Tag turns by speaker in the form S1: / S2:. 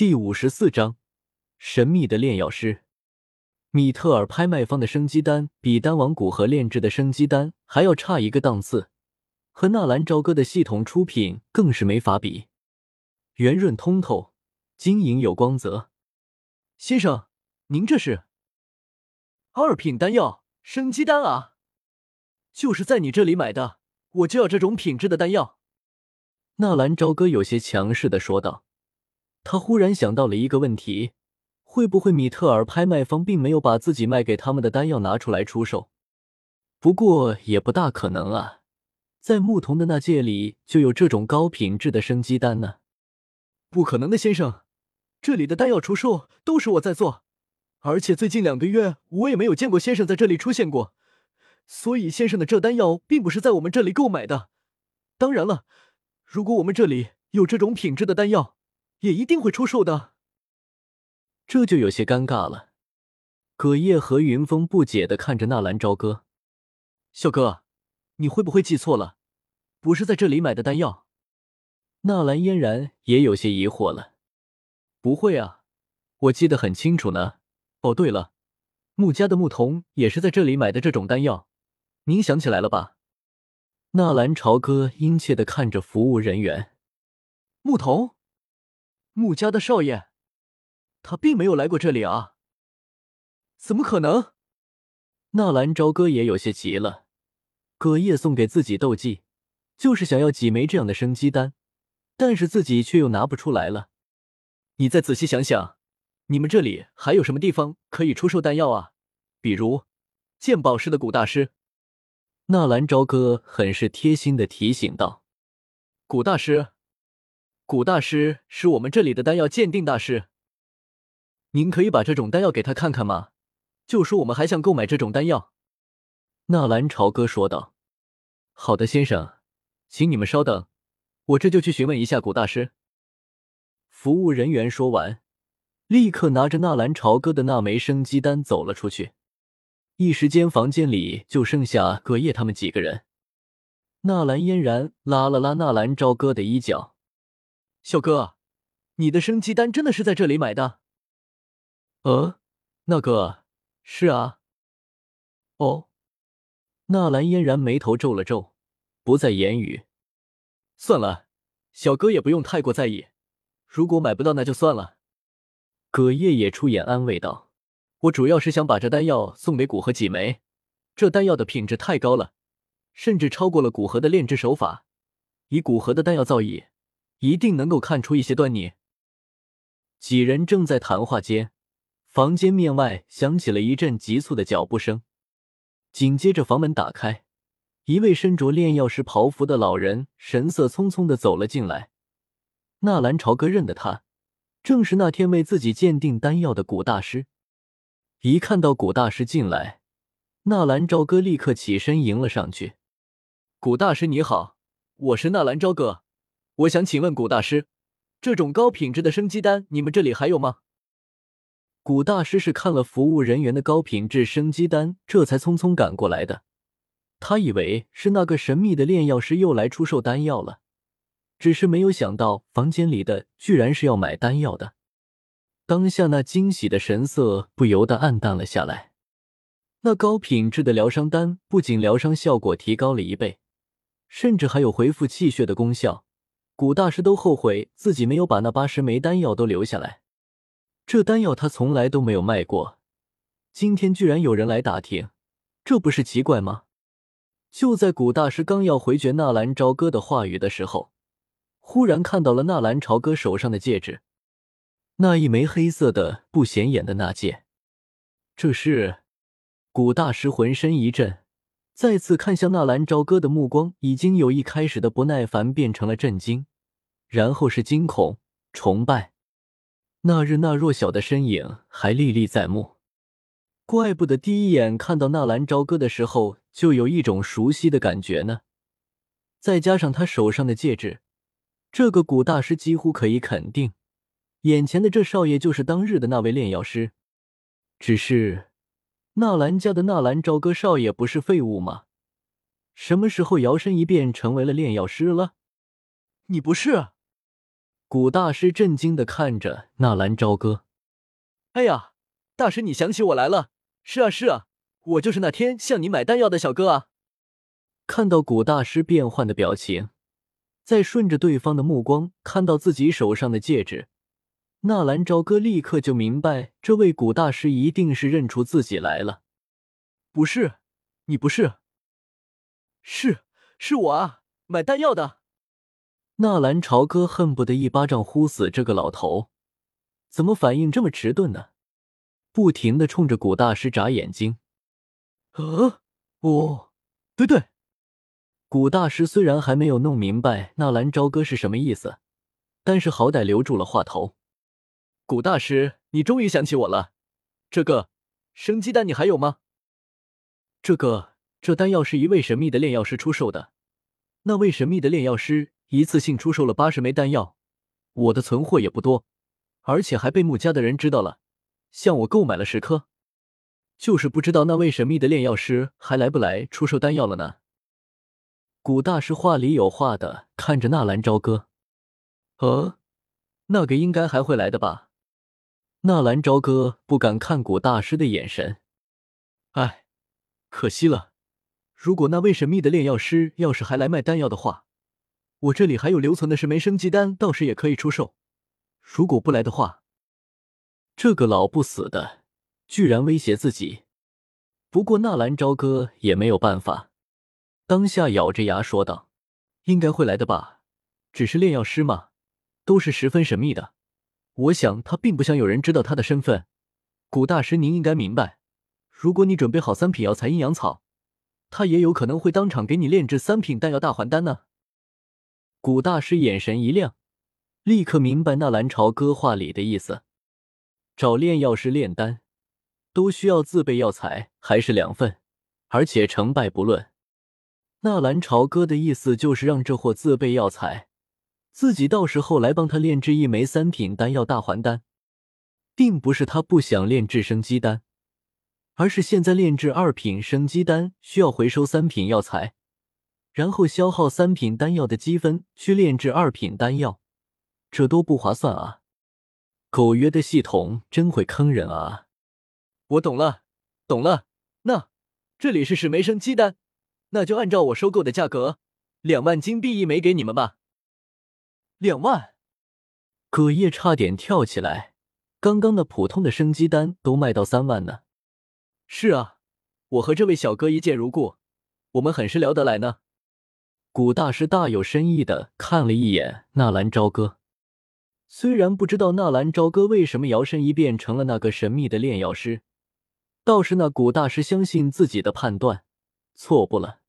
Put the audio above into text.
S1: 第五十四章神秘的炼药师。米特尔拍卖方的生机丹比丹王古河炼制的生机丹还要差一个档次，和纳兰朝歌的系统出品更是没法比。圆润通透，晶莹有光泽。先生，您这是二品丹药生机丹啊？就是在你这里买的，我就要这种品质的丹药。纳兰朝歌有些强势的说道。他忽然想到了一个问题：会不会米特尔拍卖方并没有把自己卖给他们的丹药拿出来出售？不过也不大可能啊，在牧童的那界里就有这种高品质的生机丹呢。不可能的，先生，这里的丹药出售都是我在做，而且最近两个月我也没有见过先生在这里出现过，所以先生的这丹药并不是在我们这里购买的。当然了，如果我们这里有这种品质的丹药，也一定会出售的，这就有些尴尬了。葛叶和云峰不解的看着纳兰朝歌，小哥，你会不会记错了？不是在这里买的丹药？纳兰嫣然也有些疑惑了。不会啊，我记得很清楚呢。哦，对了，穆家的牧童也是在这里买的这种丹药，您想起来了吧？纳兰朝歌殷切的看着服务人员，牧童。穆家的少爷，他并没有来过这里啊！怎么可能？纳兰朝歌也有些急了。葛叶送给自己斗技，就是想要几枚这样的生机丹，但是自己却又拿不出来了。你再仔细想想，你们这里还有什么地方可以出售丹药啊？比如鉴宝师的古大师。纳兰朝歌很是贴心的提醒道：“古大师。”古大师是我们这里的丹药鉴定大师，您可以把这种丹药给他看看吗？就说我们还想购买这种丹药。纳兰朝歌说道：“好的，先生，请你们稍等，我这就去询问一下古大师。”服务人员说完，立刻拿着纳兰朝歌的那枚生机丹走了出去。一时间，房间里就剩下葛叶他们几个人。纳兰嫣然拉了拉纳兰朝歌的衣角。小哥，你的生机丹真的是在这里买的？呃，那个是啊。哦，纳兰嫣然眉头皱了皱，不再言语。算了，小哥也不用太过在意。如果买不到，那就算了。葛叶也出言安慰道：“我主要是想把这丹药送给古河几枚，这丹药的品质太高了，甚至超过了古河的炼制手法。以古河的丹药造诣。”一定能够看出一些端倪。几人正在谈话间，房间面外响起了一阵急促的脚步声，紧接着房门打开，一位身着炼药师袍服的老人神色匆匆的走了进来。纳兰朝歌认得他，正是那天为自己鉴定丹药的古大师。一看到古大师进来，纳兰朝歌立刻起身迎了上去：“古大师你好，我是纳兰朝歌。”我想请问古大师，这种高品质的生机丹，你们这里还有吗？古大师是看了服务人员的高品质生机丹，这才匆匆赶过来的。他以为是那个神秘的炼药师又来出售丹药了，只是没有想到房间里的居然是要买丹药的。当下那惊喜的神色不由得暗淡了下来。那高品质的疗伤丹不仅疗伤效果提高了一倍，甚至还有恢复气血的功效。古大师都后悔自己没有把那八十枚丹药都留下来。这丹药他从来都没有卖过，今天居然有人来打听，这不是奇怪吗？就在古大师刚要回绝纳兰朝歌的话语的时候，忽然看到了纳兰朝歌手上的戒指，那一枚黑色的不显眼的那戒。这是古大师浑身一震，再次看向纳兰朝歌的目光，已经由一开始的不耐烦变成了震惊。然后是惊恐、崇拜，那日那弱小的身影还历历在目。怪不得第一眼看到纳兰朝歌的时候就有一种熟悉的感觉呢。再加上他手上的戒指，这个古大师几乎可以肯定，眼前的这少爷就是当日的那位炼药师。只是，纳兰家的纳兰朝歌少爷不是废物吗？什么时候摇身一变成为了炼药师了？你不是？古大师震惊的看着纳兰朝歌。
S2: 哎呀，大师，你想起我来了？是啊，是啊，我就是那天向你买丹药的小哥啊！
S1: 看到古大师变换的表情，再顺着对方的目光看到自己手上的戒指，纳兰朝歌立刻就明白，这位古大师一定是认出自己来了。
S2: 不是，你不是，是是我啊，买丹药的。
S1: 纳兰朝歌恨不得一巴掌呼死这个老头，怎么反应这么迟钝呢？不停的冲着古大师眨眼睛。
S2: 呃，哦，对对。
S1: 古大师虽然还没有弄明白纳兰朝歌是什么意思，但是好歹留住了话头。
S2: 古大师，你终于想起我了。这个生鸡蛋你还有吗？
S1: 这个这丹药是一位神秘的炼药师出售的。那位神秘的炼药师一次性出售了八十枚丹药，我的存货也不多，而且还被穆家的人知道了，向我购买了十颗。就是不知道那位神秘的炼药师还来不来出售丹药了呢？古大师话里有话的看着纳兰朝歌，呃，那个应该还会来的吧？纳兰朝歌不敢看古大师的眼神，
S2: 哎，可惜了。如果那位神秘的炼药师要是还来卖丹药的话，我这里还有留存的十枚生机丹，倒是也可以出售。如果不来的话，
S1: 这个老不死的居然威胁自己。不过纳兰朝歌也没有办法。当下咬着牙说道：“应该会来的吧，只是炼药师嘛，都是十分神秘的。我想他并不想有人知道他的身份。古大师，您应该明白，如果你准备好三品药材阴阳草，他也有可能会当场给你炼制三品丹药大还丹呢。”古大师眼神一亮，立刻明白纳兰朝歌话里的意思。找炼药师炼丹，都需要自备药材，还是两份，而且成败不论。纳兰朝歌的意思就是让这货自备药材，自己到时候来帮他炼制一枚三品丹药大还丹，并不是他不想炼制生机丹，而是现在炼制二品生机丹需要回收三品药材，然后消耗三品丹药的积分去炼制二品丹药，这多不划算啊！狗约的系统真会坑人啊！
S2: 我懂了，懂了，那这里是十枚生机丹。那就按照我收购的价格，两万金币一枚给你们吧。两万，
S1: 葛叶差点跳起来。刚刚那普通的生机丹都卖到三万呢。
S2: 是啊，我和这位小哥一见如故，我们很是聊得来呢。
S1: 古大师大有深意的看了一眼纳兰朝歌，虽然不知道纳兰朝歌为什么摇身一变成了那个神秘的炼药师，倒是那古大师相信自己的判断，错不了。